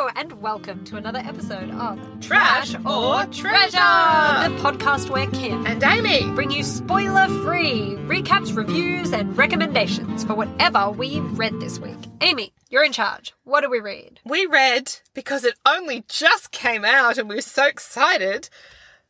Hello, and welcome to another episode of Trash or Treasure. the podcast where Kim And Amy. bring you spoiler free recaps, reviews, and recommendations for whatever we read this week. Amy, you're in charge. What do we read? We read, because it only just came out and we were so excited,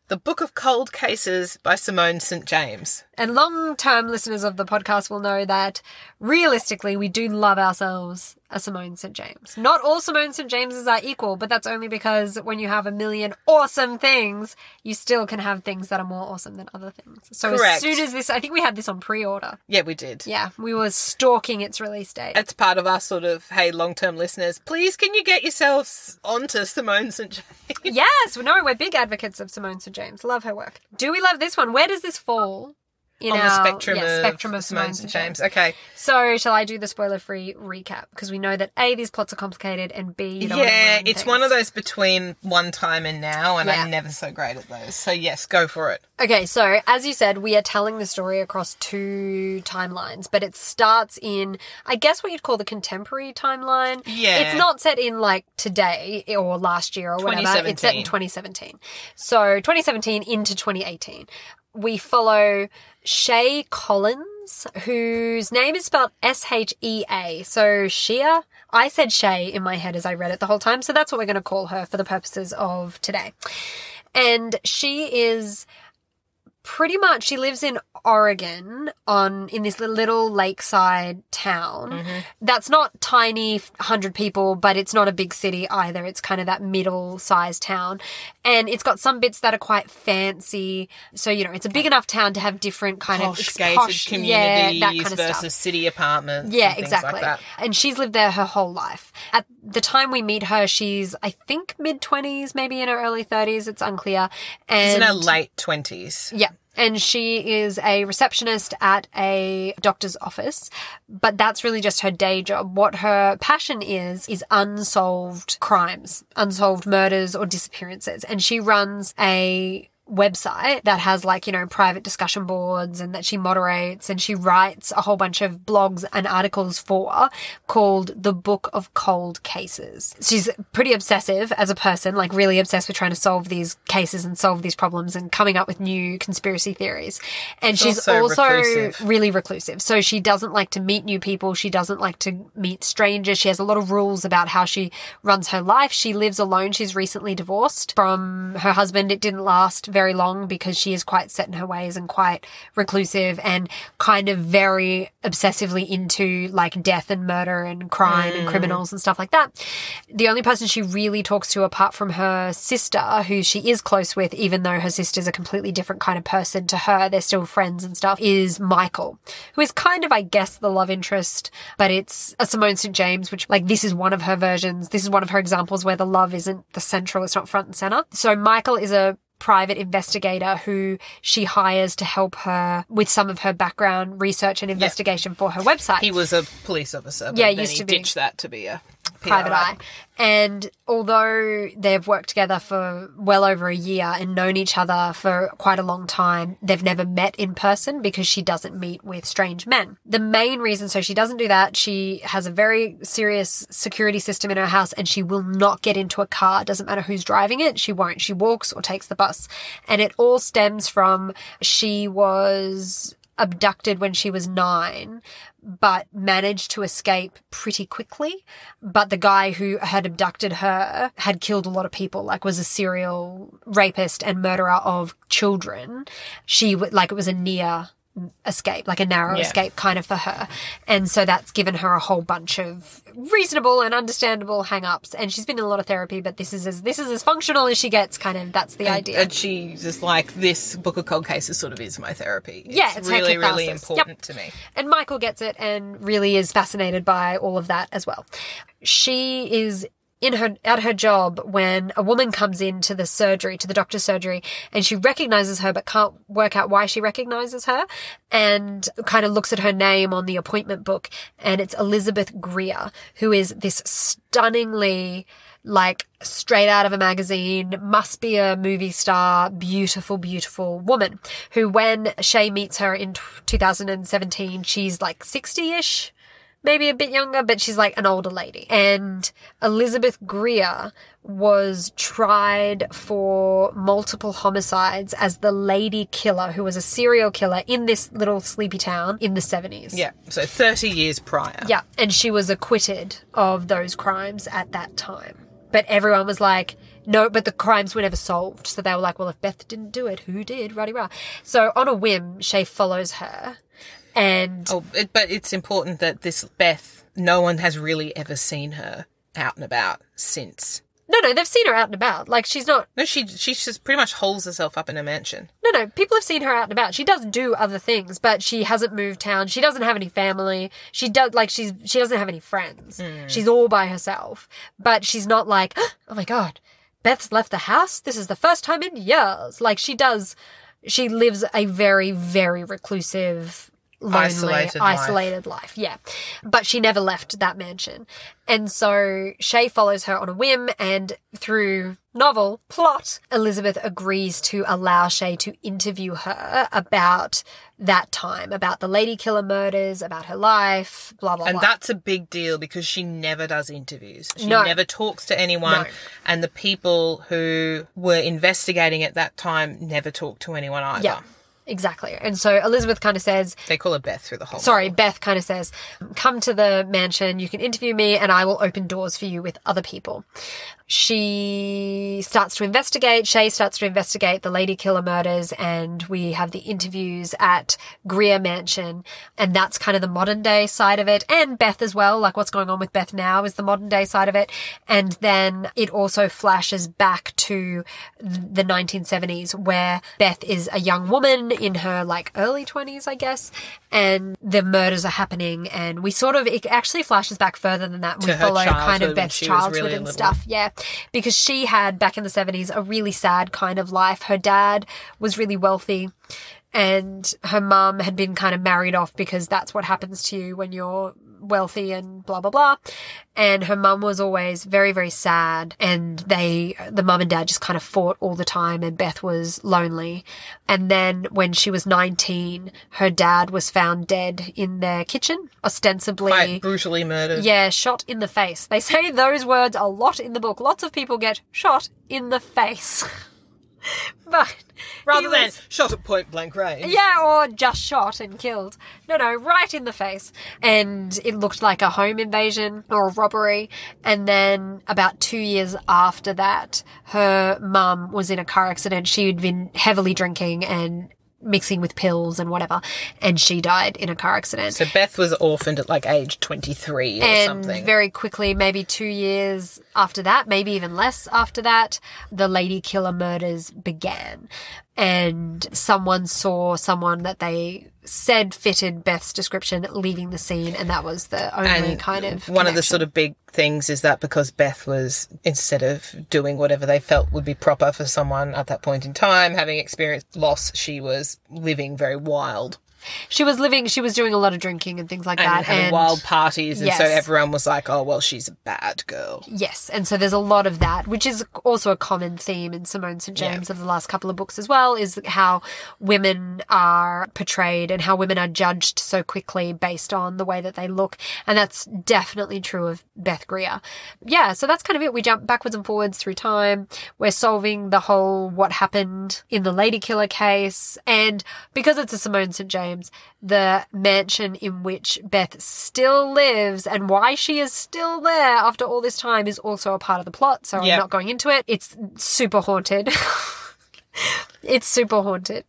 The Book of Cold Cases by Simone St. James. And long term listeners of the podcast will know that realistically, we do love ourselves a Simone St. James. Not all Simone St. Jameses are equal, but that's only because when you have a million awesome things, you still can have things that are more awesome than other things. So Correct. as soon as this, I think we had this on pre order. Yeah, we did. Yeah, we were stalking its release date. It's part of our sort of, hey, long term listeners, please can you get yourselves onto Simone St. James? yes, no, we're big advocates of Simone St. James. Love her work. Do we love this one? Where does this fall? In On the spectrum, yeah, of spectrum of Simone St. James. Okay. So, shall I do the spoiler free recap? Because we know that A, these plots are complicated, and B, you don't wanna Yeah, it's things. one of those between one time and now, and Yeah. I'm never so great at those. So, yes, go for it. Okay, so as you said, we are telling the story across two timelines, but it starts in, I guess, what you'd call the contemporary timeline. Yeah. It's not set in like today or last year or whatever. It's set in 2017. So 2017 into 2018. We follow Shay Collins, whose name is spelled S H E A. So Shea. I said Shay in my head as I read it the whole time, so that's what we're going to call her for the purposes of today. And she is pretty much she lives in Oregon on in this little lakeside town. Mm-hmm. That's not tiny 100 people, but it's not a big city either. It's kind of that middle-sized town. And it's got some bits that are quite fancy. So, you know, it's a big enough town to have different kind of Posh ex- gated posh- communities yeah, that kind of versus stuff. city apartments. Yeah, and exactly. Like that. And she's lived there her whole life. At the time we meet her, she's I think mid twenties, maybe in her early thirties. It's unclear. And She's in her late 20s. yeah. And she is a receptionist at a doctor's office, but that's really just her day job. What her passion is, is unsolved crimes, unsolved murders or disappearances. And she runs a website that has like, you know, private discussion boards and that she moderates and she writes a whole bunch of blogs and articles for called The Book of Cold Cases. She's pretty obsessive as a person, like really obsessed with trying to solve these cases and solve these problems and coming up with new conspiracy theories. And she's also also reclusive. really reclusive. So she doesn't like to meet new people. She doesn't like to meet strangers. She has a lot of rules about how she runs her life. She lives alone. She's recently divorced from her husband. It didn't last very long because she is quite set in her ways and quite reclusive and kind of very obsessively into like death and murder and crime and mm. criminals and stuff like that. The only person she really talks to apart from her sister, who she is close with, even though her sister's a completely different kind of person to her, they're still friends and stuff, is Michael, who is kind of, I guess, the love interest, but it's a Simone St. James, which like this is one of her versions. This is one of her examples where the love isn't the central, it's not front and center. So Michael is a private investigator who she hires to help her with some of her background research and investigation for her website. He was a police officer. Yeah, used he to be. ditched that to be a private eye. And although they've worked together for well over a year and known each other for quite a long time, they've never met in person because she doesn't meet with strange men. The main reason, so she doesn't do that, she has a very serious security system in her house and she will not get into a car. It Doesn't matter who's driving it, she won't. She walks or takes the bus. And it all stems from she was abducted when she was nine, but managed to escape pretty quickly. But the guy who had abducted her had killed a lot of people, like was a serial rapist and murderer of children. She, like, it was a near escape, like a narrow Yeah. escape kind of for her. And so that's given her a whole bunch of reasonable and understandable hang-ups. And she's been in a lot of therapy, but this is as, this is as functional as she gets, kind of, that's the idea. And she's just like, this book of cold cases sort of is my therapy. Yeah, it's really, really catharsis. Yep. important to me. And Michael gets it and really is fascinated by all of that as well. She is in her at her job when a woman comes into the surgery to the doctor's surgery and she recognizes her but can't work out why she recognizes her and kind of looks at her name on the appointment book. And it's Elizabeth Greer who is this stunningly like straight out of a magazine, must be a movie star, beautiful, beautiful woman who when Shay meets her in 2017, she's like 60-ish maybe a bit younger, but she's like an older lady. And Elizabeth Greer was tried for multiple homicides as the lady killer who was a serial killer in this little sleepy town in the 70s. Yeah. So 30 years prior. Yeah, and she was acquitted of those crimes at that time. But everyone was like, no, but the crimes were never solved. So they were like, well, if Beth didn't do it, who did? Ruddy rah. So on a whim, Shay follows her. And Oh, it, but it's important that this Beth, no one has really ever seen her out and about since. no, no, they've seen her out and about. Like she's not, No, she she just pretty much holes herself up in a mansion. no, no, people have seen her out and about. She does do other things, but she hasn't moved town. She doesn't have any family. She does, like, she's, she doesn't have any friends. Hmm. She's all by herself. But she's not like, oh my God, Beth's left the house. This is the first time in years. Like she does, she lives a very, very reclusive, lonely, Isolated isolated, life. life. Yeah. But she never left that mansion. And so Shay follows her on a whim and through novel plot, Elizabeth agrees to allow Shay to interview her about that time, about the lady killer murders, about her life, blah, blah, blah. And blah. that's a big deal because she never does interviews. She No. never talks to anyone. No. And the people who were investigating at that time never talked to anyone either. yeah. Exactly. And so Elizabeth kind of says, They call her Beth through the whole Sorry, novel. Beth kind of says, come to the mansion, you can interview me, and I will open doors for you with other people. She starts to investigate, Shay starts to investigate the lady killer murders, and we have the interviews at Greer Mansion, and that's kind of the modern day side of it, and Beth as well, like what's going on with Beth now is the modern day side of it, and then it also flashes back to the 1970s where Beth is a young woman in her like early 20s, I guess, and the murders are happening. And we sort of, it actually flashes back further than that. We follow kind of Beth's she childhood really and little. stuff. Yeah. Because she had back in the 70s a really sad kind of life. Her dad was really wealthy. And her mum had been kind of married off because that's what happens to you when you're wealthy and blah blah blah. And her mum was always very very sad, and they the mum and dad just kind of fought all the time, and Beth was lonely. And then when she was nineteen, her dad was found dead in their kitchen, ostensibly. Quite brutally murdered. Yeah, shot in the face. They say those words a lot in the book. Lots of people get shot in the face. but Rather than was- shot at point blank range. yeah, or just shot and killed. No, no, right in the face. And it looked like a home invasion or a robbery. And then about two years after that, her mum was in a car accident. She had been heavily drinking and mixing with pills and whatever. And she died in a car accident. So Beth was orphaned at like age 23 or and something. very quickly, maybe two years after that, maybe even less after that, the lady killer murders began. And someone saw someone that they said fitted Beth's description leaving the scene, and that was the only and kind of one of the sort of big things is that because Beth was instead of doing whatever they felt would be proper for someone at that point in time, having experienced loss, she was living very wild she was living, she was doing a lot of drinking and things like and that, and wild parties, and so everyone was like, "Oh, well, she's a bad girl." Yes, and so there's a lot of that, which is also a common theme in Simone St. James of the last couple of books as well, is how women are portrayed and how women are judged so quickly based on the way that they look. And that's definitely true of Beth Greer. Yeah, so that's kind of it. We jump backwards and forwards through time. We're solving the whole what happened in the lady killer case. And because it's a Simone St. James, the mansion in which Beth still lives and why she is still there after all this time is also a part of the plot. So Yep. I'm not going into it. It's super haunted. it's super haunted.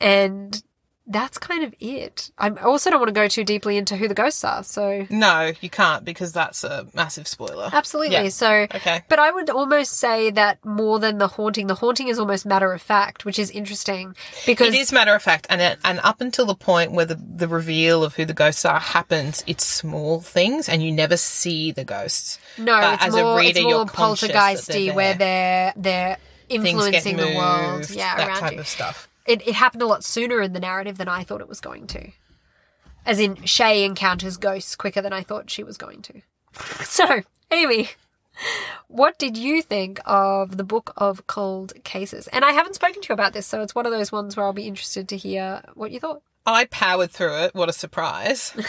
And that's kind of it. I also don't want to go too deeply into who the ghosts are. So No, you can't because that's a massive spoiler. absolutely. Yeah. So Okay. but I would almost say that more than the haunting, the haunting is almost matter of fact, which is interesting because It is matter of fact, and it, and up until the point where the, the reveal of who the ghosts are happens, it's small things, and you never see the ghosts. No, But it's as a more reader, it's more you're conscious that poltergeisty they're where they're they're influencing the world, yeah, that around type you. of stuff. It it happened a lot sooner in the narrative than I thought it was going to. As in, Shay encounters ghosts quicker than I thought she was going to. So, Amy, what did you think of the book of cold cases? And I haven't spoken to you about this, so it's one of those ones where I'll be interested to hear what you thought. I powered through it. What a surprise!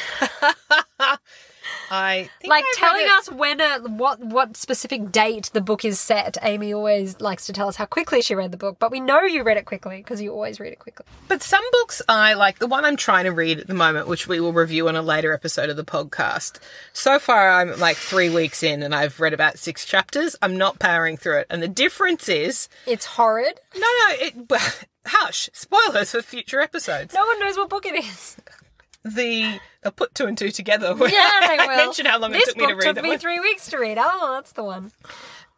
I think Like I telling us when a what what specific date the book is set. Amy always likes to tell us how quickly she read the book, but we know you read it quickly because you always read it quickly. But some books I like. The one I'm trying to read at the moment, which we will review on a later episode of the podcast. So far, I'm like three weeks in and I've read about six chapters. I'm not powering through it. And the difference is It's horrid. no, no, it, hush, spoilers for future episodes. No one knows what book it is. The, they'll put two and two together. Yeah, they I will. mentioned how long this it took me to read took me one. three weeks to read. Oh, that's the one.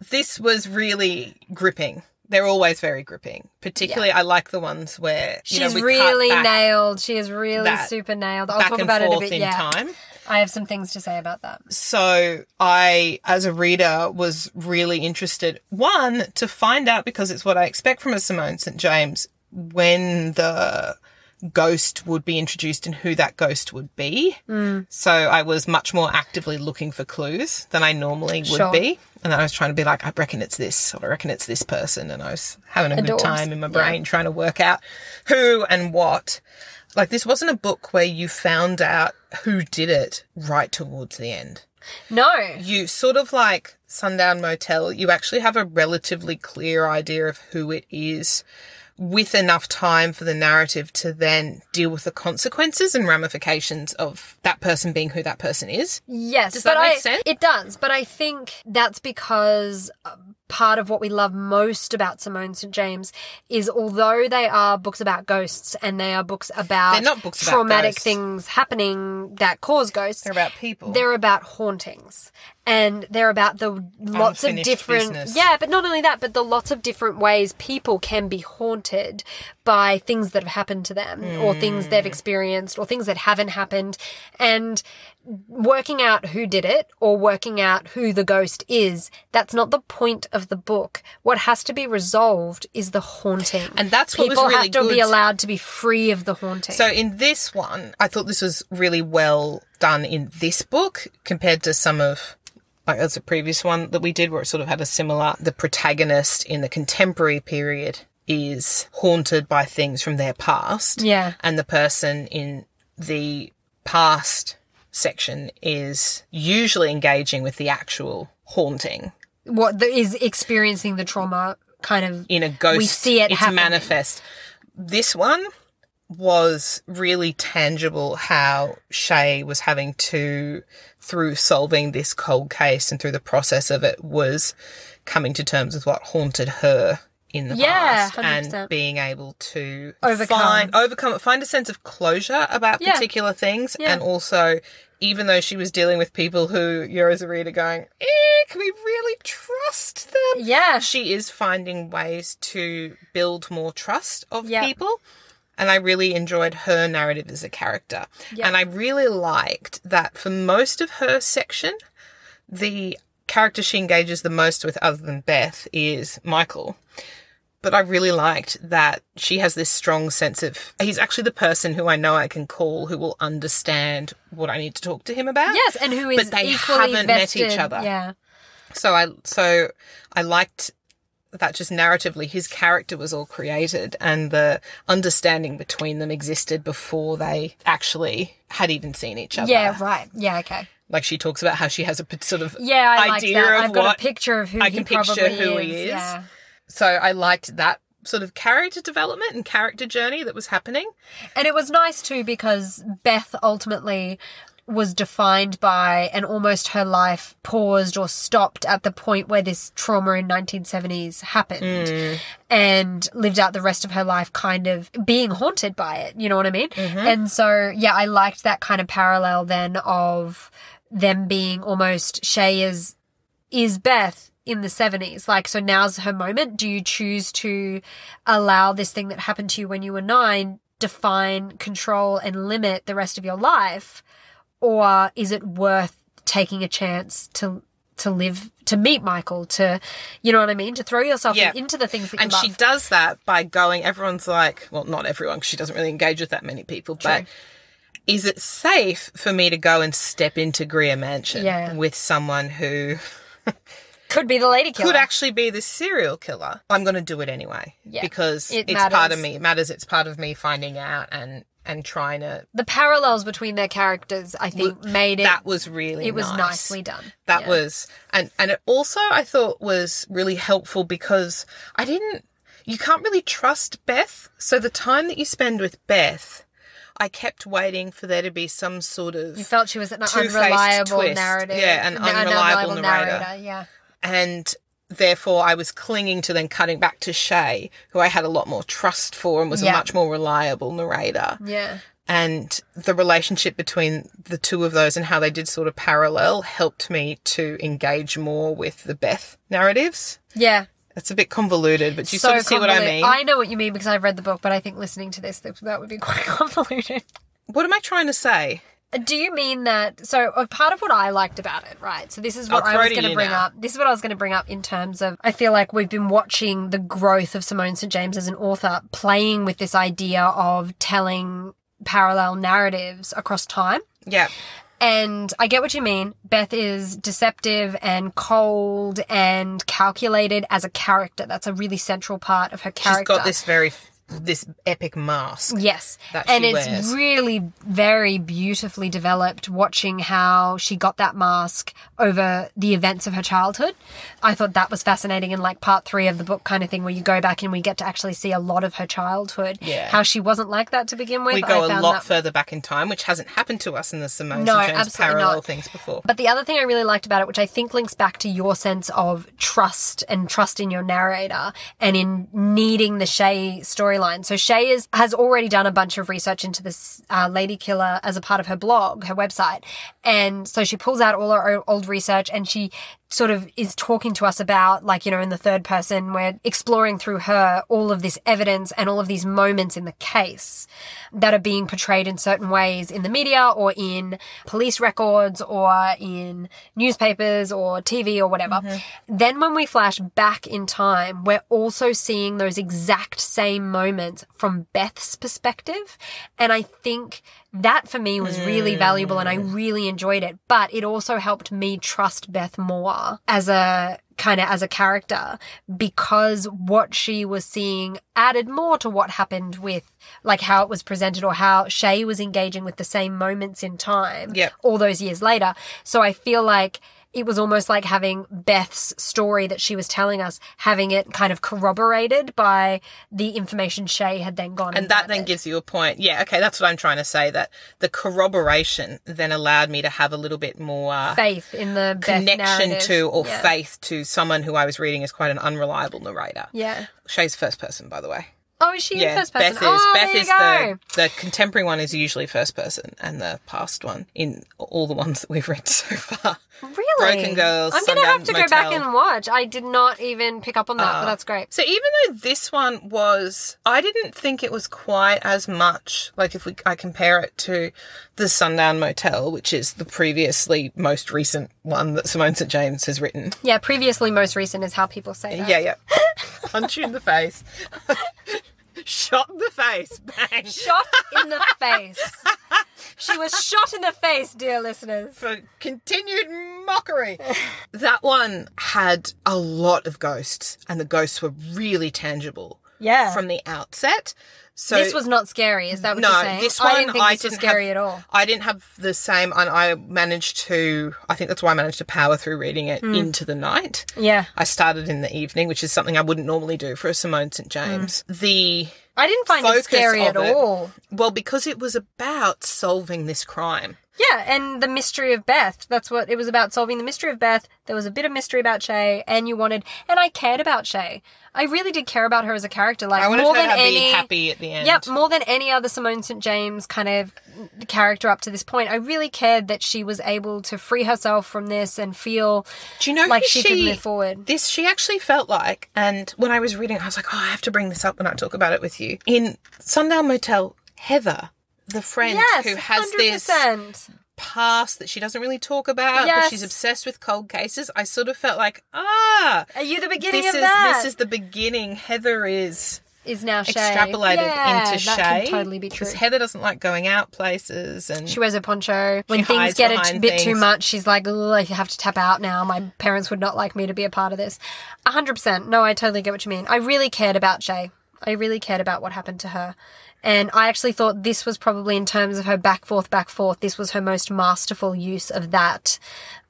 This was really gripping. They're always very gripping. Particularly, I like the ones where you know, She's cut really nailed. She is really super nailed. I'll talk about it a bit. in Yeah, time. I have some things to say about that. So I, as a reader, was really interested. One, to find out because it's what I expect from a Simone St. James when the ghost would be introduced and who that ghost would be. Mm. So I was much more actively looking for clues than I normally would Sure. be. And I was trying to be like, I reckon it's this, or I reckon it's this person. And I was having a Adorbs. good time in my Yeah. brain trying to work out who and what. Like, this wasn't a book where you found out who did it right towards the end No, you sort of like Sundown Motel, you actually have a relatively clear idea of who it is with enough time for the narrative to then deal with the consequences and ramifications of that person being who that person is. Yes, Does that make I, sense? It does, but I think that's because uh, part of what we love most about Simone St. James is although they are books about ghosts and they are books about They're not books about traumatic ghosts. things happening that cause ghosts. They're about people. They're about hauntings. And they're about the lots of different business. Yeah, but not only that, but the lots of different ways people can be haunted by things that have happened to them or things they've mm. experienced or things that haven't happened. And working out who did it or working out who the ghost is, that's not the point of the book. What has to be resolved is the haunting. And that's what people really have to be allowed to be free of the haunting. So in this one, I thought this was really well done in this book compared to some of like as a previous one that we did where it sort of had a similar the protagonist in the contemporary period is haunted by things from their past. Yeah. And the person in the past section is usually engaging with the actual haunting what the, is experiencing the trauma kind of in a ghost. We see it It's happening. manifest. This one was really tangible. How Shay was having to, through solving this cold case and through the process of it, was coming to terms with what haunted her in the Yeah, past and 100%. being able to Overcome. find overcome it, find a sense of closure about Yeah. particular things, Yeah. and also. Even though she was dealing with people who you're as a reader going, eh, can we really trust them? yeah she is finding ways to build more trust of people. And I really enjoyed her narrative as a character. Yeah. And I really liked that for most of her section, the character she engages the most with, other than Beth, is Michael. But I really liked that she has this strong sense of he's actually the person who I know I can call who will understand what I need to talk to him about. yes and who is But they haven't met each other. yeah So I so I liked that just narratively his character was all created and the understanding between them existed before they actually had even seen each other. yeah right yeah okay Like she talks about how she has a sort of yeah i like idea that of i've got a picture of who I he can picture who is. he is. yeah so I liked that sort of character development and character journey that was happening. and it was nice too because beth ultimately was defined by and almost her life paused or stopped at the point where this trauma in 1970s happened Mm. and lived out the rest of her life kind of being haunted by it you know what i mean Mm-hmm. and so yeah i liked that kind of parallel then of them being almost shay is is beth in the 70s like so now's her moment do you choose to allow this thing that happened to you when you were 9 define control and limit the rest of your life or is it worth taking a chance to to live to meet Michael to you know what I mean to throw yourself Yeah. into the things that And she love does that by going, everyone's like, well, not everyone, she doesn't really engage with that many people, but is it safe for me to go and step into Greer Mansion Yeah. with someone who could be the lady killer could actually be the serial killer? I'm going to do it anyway Yeah. because It it's part of me. It matters. It's part of me finding out and and trying to. The parallels between their characters, I think, made it. That was really it was nice. nicely done. That Yeah. was and and it also I thought was really helpful because I didn't you can't really trust Beth. So the time that you spend with Beth, I kept waiting for there to be some sort of You felt she was an unreliable twist. narrative. Yeah, an an unreliable narrator. Yeah. and therefore I was clinging to then cutting back to Shay, who I had a lot more trust for and was Yeah. a much more reliable narrator. Yeah. And the relationship between the two of those and how they did sort of parallel helped me to engage more with the Beth narratives. Yeah. It's a bit convoluted, but you so sort of see what I mean. I know what you mean because I've read the book, but I think listening to this, that would be quite convoluted. What am I trying to say? Do you mean that? So, uh, part of what I liked about it, right? So, this is what I was going to to bring now. up. This is what I was going to bring up in terms of I feel like we've been watching the growth of Simone St. James as an author, playing with this idea of telling parallel narratives across time. Yeah. And I get what you mean. Beth is deceptive and cold and calculated as a character. That's a really central part of her character. She's got this very, this epic mask. Yes. and it's wears. really very beautifully developed watching how she got that mask over the events of her childhood. I thought that was fascinating in like part three of the book kind of thing where you go back and we get to actually see a lot of her childhood. Yeah. How she wasn't like that to begin with. We go I a lot that further back in time, which hasn't happened to us in the Simone No, absolutely parallel not. things before. But the other thing I really liked about it, which I think links back to your sense of trust and trust in your narrator and in needing the Shay storyline. So Shay is, has already done a bunch of research into this uh, lady killer as a part of her blog, her website. And so she pulls out all her old research and she sort of is talking to us about like you know in the third person we're exploring through her all of this evidence and all of these moments in the case that are being portrayed in certain ways in the media or in police records or in newspapers or TV or whatever. Mm-hmm. Then when we flash back in time we're also seeing those exact same moments from Beth's perspective. And I think that for me was really valuable and I mm. really enjoyed it. But it also helped me trust Beth more as a kind of as a character because what she was seeing added more to what happened with like how it was presented or how Shay was engaging with the same moments in time Yep. all those years later. So I feel like it was almost like having Beth's story that she was telling us, having it kind of corroborated by the information Shay had then gone and that then gathered. gives you a point. Yeah, okay, that's what I'm trying to say. That the corroboration then allowed me to have a little bit more faith in the connection to or yeah. faith to someone who I was reading as quite an unreliable narrator. Yeah. Shay's first person, by the way. Oh, is she in first person? Beth is. oh, Beth there is you go. the the contemporary one is usually first person, and the past one in all the ones that we've read so far. Really? Broken Girls, I'm gonna Sundown have to go back and watch. I did not even pick up on that, but ah. that's great. So even though this one was, I didn't think it was quite as much. Like if we, I compare it to the Sundown Motel, which is the previously most recent one that Simone St James has written. Yeah, previously most recent is how people say that. Yeah, yeah. Punch you in the face. Shot in the face. Bang. Shot in the face. She was shot in the face, dear listeners. for continued mockery. that one had a lot of ghosts, and the ghosts were really tangible Yeah. from the outset. So this was not scary. Is that what no, you're saying? this one I didn't think this was scary have, at all. I didn't have the same, and I managed to. I think that's why I managed to power through reading it Hmm. into the night. Yeah. I started in the evening, which is something I wouldn't normally do for a Simone St James. The I didn't find it scary at it. all. well, because it was about solving this crime. Yeah, and the mystery of Beth. That's what it was about solving the mystery of Beth. There was a bit of mystery about Shay, and you wanted, and I cared about Shay. I really did care about her as a character. Like I wanted more her than to any, be happy at the end. Yep, more than any other Simone St. James kind of character up to this point. I really cared that she was able to free herself from this and feel Do you know like who she, could move forward. This she actually felt like, and when I was reading, I was like, oh, I have to bring this up when I talk about it with you. In Sundown Motel, Heather, the friend Yes, who has this 100%. past that she doesn't really talk about, but she's obsessed with cold cases, I sort of felt like, ah, Are you the beginning this of is that? this is the beginning. Heather is is now Shay. extrapolated yeah, into that Shay. Totally be true. Because Heather doesn't like going out places, and She wears a poncho. When things get a behind bit too much, she's like, I have to tap out now. My parents would not like me to be a part of this. 100%. No, I totally get what you mean. I really cared about Shay. I really cared about what happened to her. And I actually thought this was probably, in terms of her back forth, back forth, this was her most masterful use of that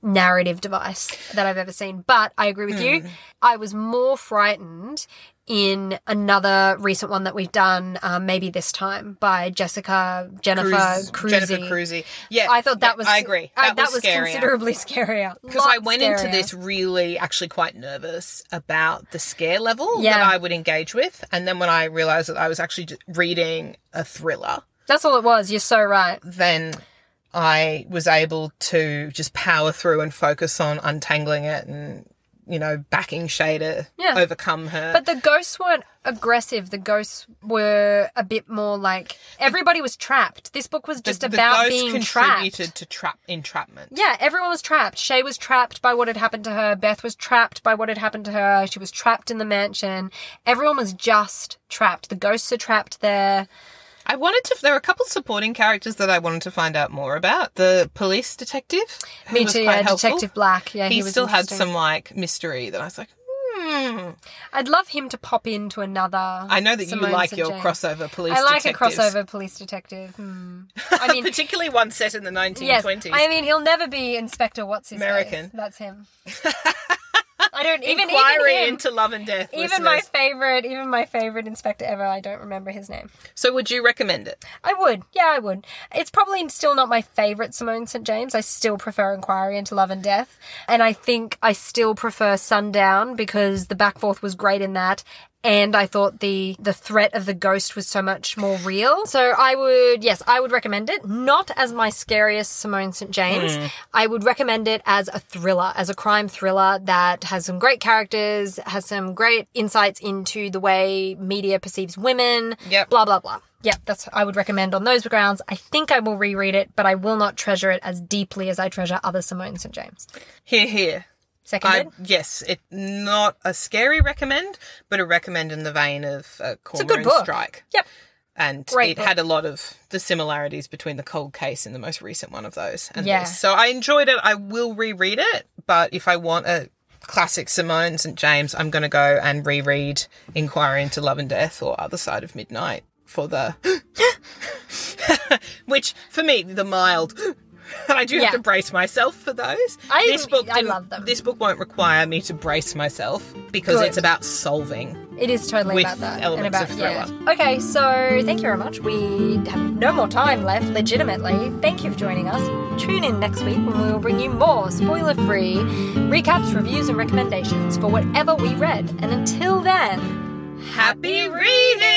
narrative device that I've ever seen. But I agree with you. Hmm. I was more frightened in another recent one that we've done, um, maybe this time by Jessica Jennifer Cruz- Crusie. Jennifer Crusie. Yeah, I thought that yeah, was. I agree. I- That, was, scarier. considerably scarier because I went into this really actually quite nervous about the scare level Yeah. that I would engage with, and then when I realized that I was actually just reading a thriller, That's all it was. You're so right. then I was able to just power through and focus on untangling it and you know backing Shay to Yeah. overcome her. But the ghosts weren't aggressive. The ghosts were a bit more like everybody was trapped. This book was just the about ghost being contributed trapped. to trap entrapment. Yeah, everyone was trapped. Shay was trapped by what had happened to her. Beth was trapped by what had happened to her. She was trapped in the mansion. Everyone was just trapped. The ghosts are trapped there. I wanted to. There were a couple of supporting characters that I wanted to find out more about. The police detective, Me too, yeah, helpful. Detective Black. Yeah, he, he, was still had some like mystery that I was like, hmm. I'd love him to pop into another. I know that you like your James. crossover police. Detective. I like detectives. a crossover police detective. Hmm. I mean, particularly one set in the 1920s. yes. I mean, he'll never be Inspector What's His American. Face. That's him. I don't even Inquiry even him, into love and death. even my favorite, even my favorite inspector ever. I don't remember his name. So, would you recommend it? I would, yeah, I would. It's probably still not my favorite Simone St. James. I still prefer Inquiry into Love and Death, and I think I still prefer Sundown because the back forth was great in that. And I thought the the threat of the ghost was so much more real. So I would, yes, I would recommend it. Not as my scariest Simone St. James. Hmm. I would recommend it as a thriller, as a crime thriller that has some great characters, has some great insights into the way media perceives women. Yep. Blah blah blah. Yeah, that's I would recommend on those grounds. I think I will reread it, but I will not treasure it as deeply as I treasure other Simone St. James. Here, here. I, yes, it not a scary recommend, but a recommend in the vein of uh, good book. Strike. Yep. And Great it book. had a lot of the similarities between the cold case and the most recent one of those. And Yeah. this. So I enjoyed it. I will reread it, but if I want a classic Simone St. James, I'm going to go and reread Inquiry into Love and Death or Other Side of Midnight for the. Which, for me, the mild. And I do Yeah. have to brace myself for those. I- this book I love them. This book won't require me to brace myself because Good. it's about solving. It is totally about that. and elements about, of yeah. Okay, so thank you very much. We have no more time left, legitimately. Thank you for joining us. Tune in next week when we will bring you more spoiler free recaps, reviews, and recommendations for whatever we read. And until then, Happy reading!